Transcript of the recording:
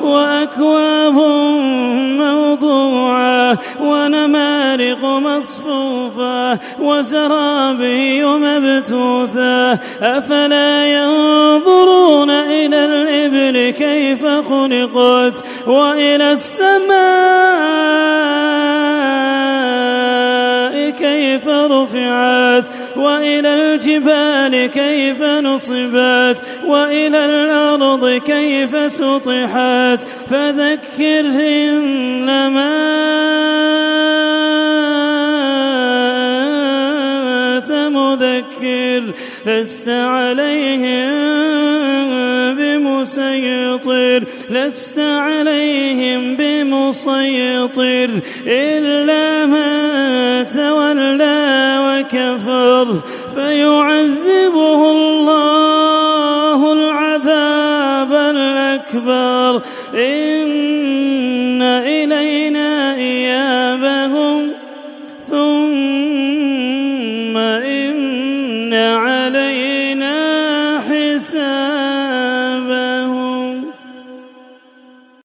وأكواب موضوعة ونمارق مصفوفة وزرابي مبثوثة أفلا ينظرون إلى الإبل كيف خلقت وإلى السماء كيف رفعت وإلى الجبال كيف نصبت وإلى الأرض كيف سطحت فذكر إنما أنت مذكر لست عليهم بمسيطر لست عليهم بمسيطر إلا من وكفر فيعذبه الله العذاب الأكبر. إن إلينا إيابهم. ثم إن علينا حساب